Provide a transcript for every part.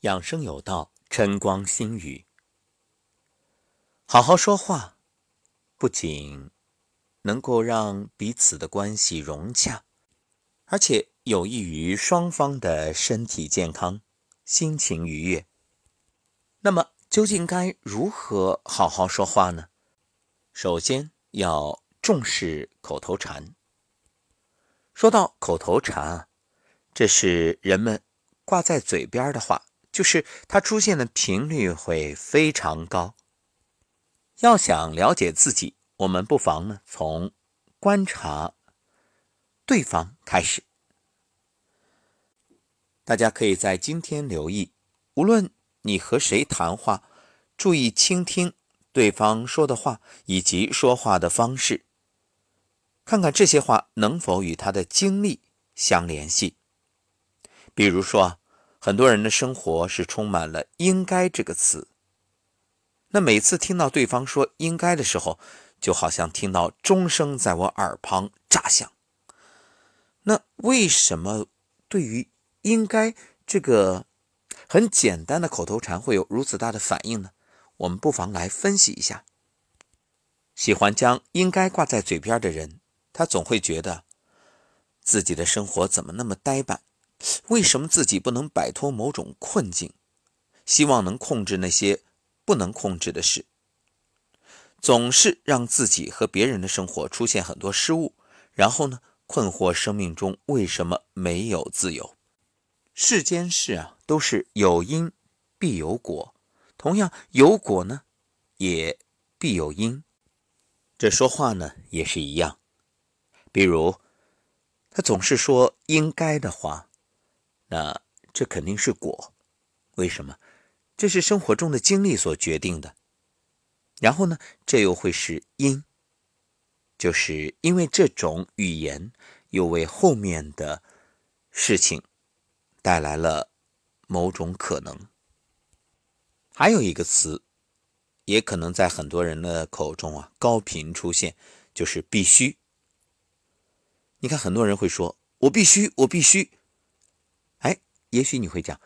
养生有道，晨光心语。好好说话，不仅能够让彼此的关系融洽，而且有益于双方的身体健康、心情愉悦。那么，究竟该如何好好说话呢？首先要重视口头禅。说到口头禅，这是人们挂在嘴边的话。就是它出现的频率会非常高。要想了解自己，我们不妨呢从观察对方开始。大家可以在今天留意，无论你和谁谈话，注意倾听对方说的话以及说话的方式，看看这些话能否与他的经历相联系。比如说。很多人的生活是充满了“应该”这个词。那每次听到对方说“应该”的时候，就好像听到钟声在我耳旁炸响。那为什么对于“应该”这个很简单的口头禅会有如此大的反应呢？我们不妨来分析一下。喜欢将“应该”挂在嘴边的人，他总会觉得自己的生活怎么那么呆板。为什么自己不能摆脱某种困境？希望能控制那些不能控制的事，总是让自己和别人的生活出现很多失误，然后呢，困惑生命中为什么没有自由？世间事啊，都是有因必有果，同样有果呢，也必有因。这说话呢也是一样，比如他总是说应该的话。那这肯定是果，为什么？这是生活中的经历所决定的。然后呢，这又会是因，就是因为这种语言又为后面的事情带来了某种可能。还有一个词，也可能在很多人的口中啊高频出现，就是必须。你看，很多人会说：“我必须，我必须。”也许你会讲，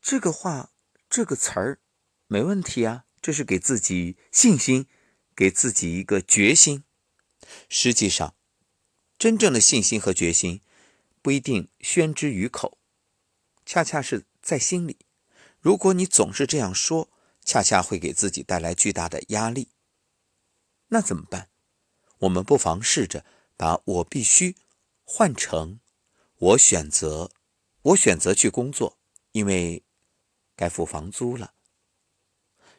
这个话这个词儿没问题啊，这是给自己信心，给自己一个决心。实际上，真正的信心和决心不一定宣之于口，恰恰是在心里。如果你总是这样说，恰恰会给自己带来巨大的压力。那怎么办？我们不妨试着把我必须换成我选择。我选择去工作，因为该付房租了。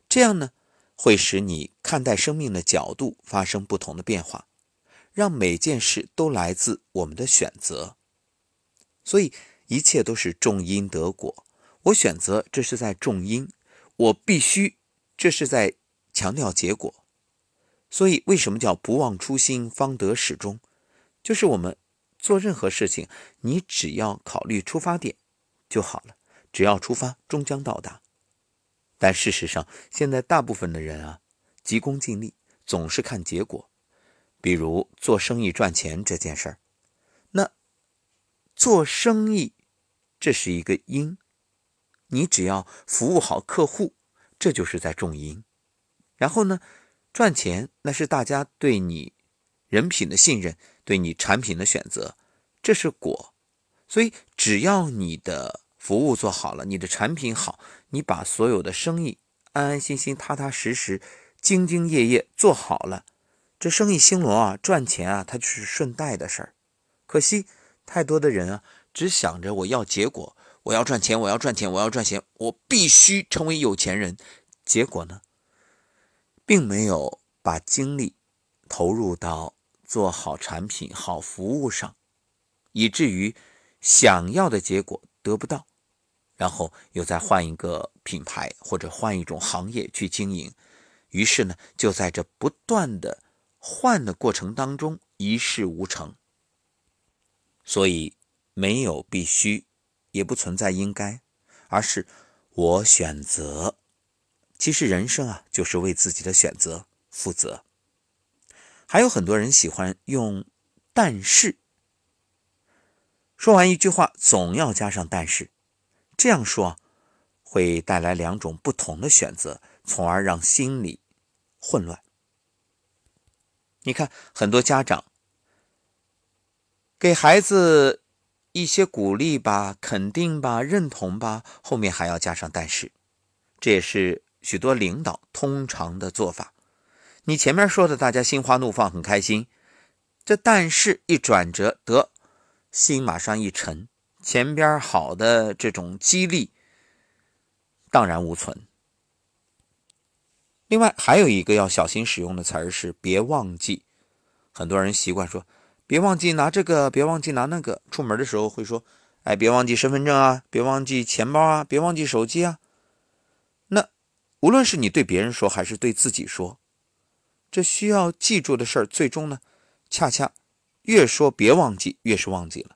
这样呢，会使你看待生命的角度发生不同的变化，让每件事都来自我们的选择。所以一切都是种因得果。我选择，这是在种因；我必须，这是在强调结果。所以，为什么叫不忘初心，方得始终？就是我们。做任何事情，你只要考虑出发点就好了。只要出发，终将到达。但事实上，现在大部分的人啊，急功近利，总是看结果。比如做生意赚钱这件事儿，那做生意这是一个因，你只要服务好客户，这就是在种因。然后呢，赚钱那是大家对你人品的信任。对你产品的选择，这是果，所以只要你的服务做好了，你的产品好，你把所有的生意安安心心、踏踏实实、兢兢业业做好了，这生意兴隆啊，赚钱啊，它就是顺带的事儿。可惜太多的人啊，只想着我要结果，我要赚钱，我要赚钱，我要赚钱，我必须成为有钱人。结果呢，并没有把精力投入到。做好产品、好服务上，以至于想要的结果得不到，然后又再换一个品牌或者换一种行业去经营，于是呢，就在这不断的换的过程当中一事无成。所以没有必须，也不存在应该，而是我选择。其实人生啊，就是为自己的选择负责。还有很多人喜欢用“但是”，说完一句话总要加上“但是”，这样说会带来两种不同的选择，从而让心理混乱。你看，很多家长给孩子一些鼓励吧、肯定吧、认同吧，后面还要加上但是，这也是许多领导通常的做法。你前面说的大家心花怒放、很开心，这但是一转折，得心马上一沉，前边好的这种激励荡然无存。另外还有一个要小心使用的词儿是“别忘记”，很多人习惯说“别忘记拿这个，别忘记拿那个”。出门的时候会说：“哎，别忘记身份证啊，别忘记钱包啊，别忘记手机啊。”那无论是你对别人说还是对自己说，这需要记住的事儿，最终呢，恰恰越说别忘记，越是忘记了。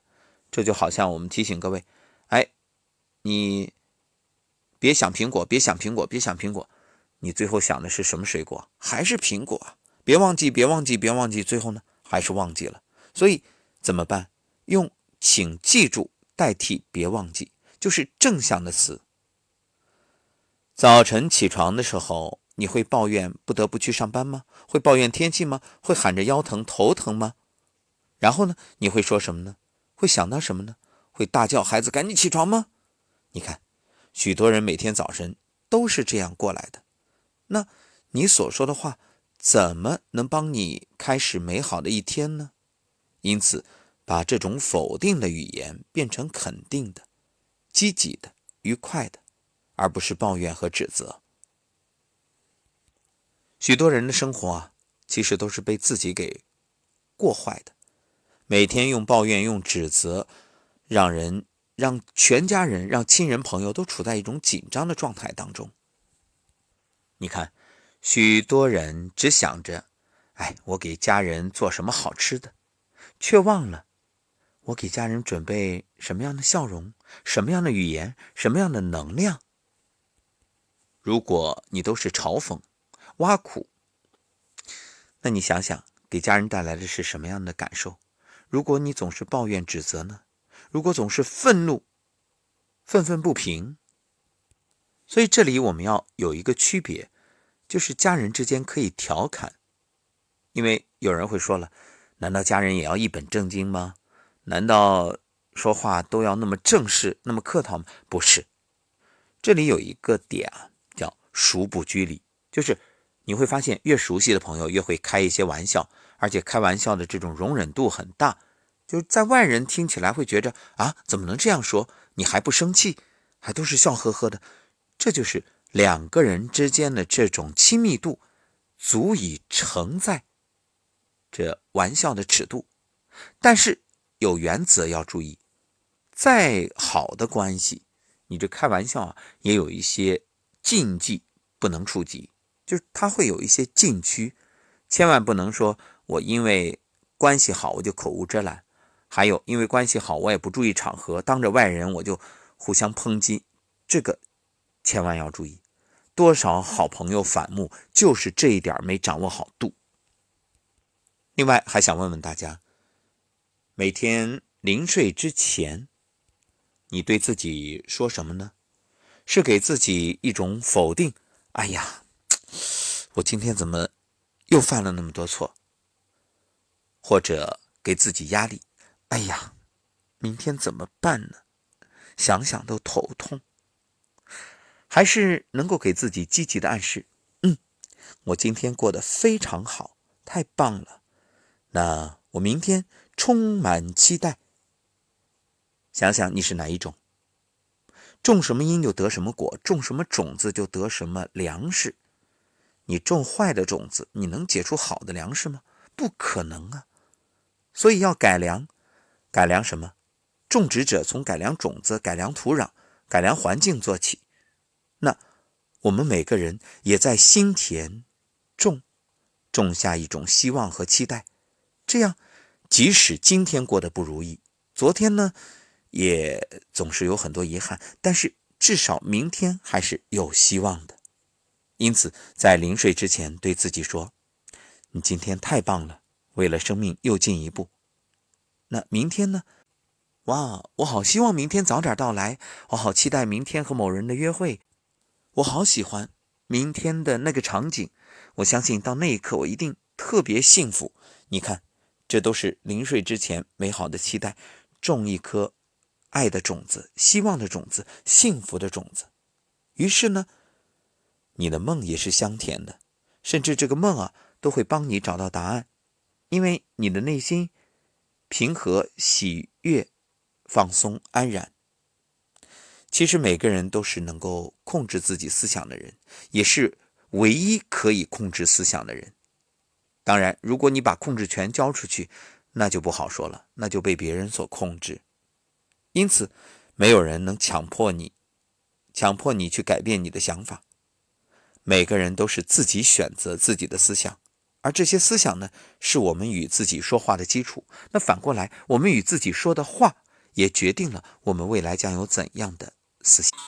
这就好像我们提醒各位：“哎，你别想苹果，别想苹果，别想苹果。”你最后想的是什么水果？还是苹果？别忘记，别忘记，别忘记。最后呢，还是忘记了。所以怎么办？用“请记住”代替“别忘记”，就是正向的词。早晨起床的时候，你会抱怨不得不去上班吗？会抱怨天气吗？会喊着腰疼、头疼吗？然后呢，你会说什么呢？会想到什么呢？会大叫孩子赶紧起床吗？你看，许多人每天早晨都是这样过来的。那你所说的话怎么能帮你开始美好的一天呢？因此，把这种否定的语言变成肯定的、积极的、愉快的，而不是抱怨和指责。许多人的生活啊，其实都是被自己给过坏的，每天用抱怨、用指责，让人、让全家人、让亲人朋友都处在一种紧张的状态当中。你看，许多人只想着，哎，我给家人做什么好吃的，却忘了我给家人准备什么样的笑容、什么样的语言、什么样的能量。如果你都是嘲讽、挖苦，那你想想，给家人带来的是什么样的感受？如果你总是抱怨、指责呢？如果总是愤怒、愤愤不平？所以这里我们要有一个区别，就是家人之间可以调侃，因为有人会说了，难道家人也要一本正经吗？难道说话都要那么正式、那么客套吗？不是，这里有一个点啊，叫熟不拘礼，就是你会发现越熟悉的朋友越会开一些玩笑，而且开玩笑的这种容忍度很大，就是在外人听起来会觉着啊，怎么能这样说？你还不生气，还都是笑呵呵的。这就是两个人之间的这种亲密度，足以承载这玩笑的尺度。但是有原则要注意，再好的关系，你这开玩笑啊，也有一些禁忌不能触及，就是它会有一些禁区，千万不能说我因为关系好我就口无遮拦，还有因为关系好我也不注意场合，当着外人我就互相抨击，这个。千万要注意，多少好朋友反目，就是这一点没掌握好度。另外，还想问问大家，每天临睡之前，你对自己说什么呢？是给自己一种否定？哎呀，我今天怎么又犯了那么多错？或者给自己压力？哎呀，明天怎么办呢？想想都头痛。还是能够给自己积极的暗示，嗯，我今天过得非常好，太棒了。那我明天充满期待。想想你是哪一种？种什么因就得什么果，种什么种子就得什么粮食。你种坏的种子，你能结出好的粮食吗？不可能啊。所以要改良，改良什么？种植者从改良种子、改良土壤、改良环境做起。那我们每个人也在心田种种下一种希望和期待，这样即使今天过得不如意，昨天呢也总是有很多遗憾，但是至少明天还是有希望的。因此，在临睡之前对自己说：“你今天太棒了，为了生命又进一步。”那明天呢？哇，我好希望明天早点到来，我好期待明天和某人的约会，我好喜欢明天的那个场景，我相信到那一刻我一定特别幸福。你看，这都是临睡之前美好的期待，种一颗爱的种子、希望的种子、幸福的种子。于是呢，你的梦也是香甜的，甚至这个梦啊都会帮你找到答案，因为你的内心平和、喜悦。放松安然。其实每个人都是能够控制自己思想的人，也是唯一可以控制思想的人。当然，如果你把控制权交出去，那就不好说了，那就被别人所控制。因此，没有人能强迫你，强迫你去改变你的想法。每个人都是自己选择自己的思想，而这些思想呢，是我们与自己说话的基础。那反过来，我们与自己说的话。也决定了我们未来将有怎样的思想。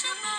心。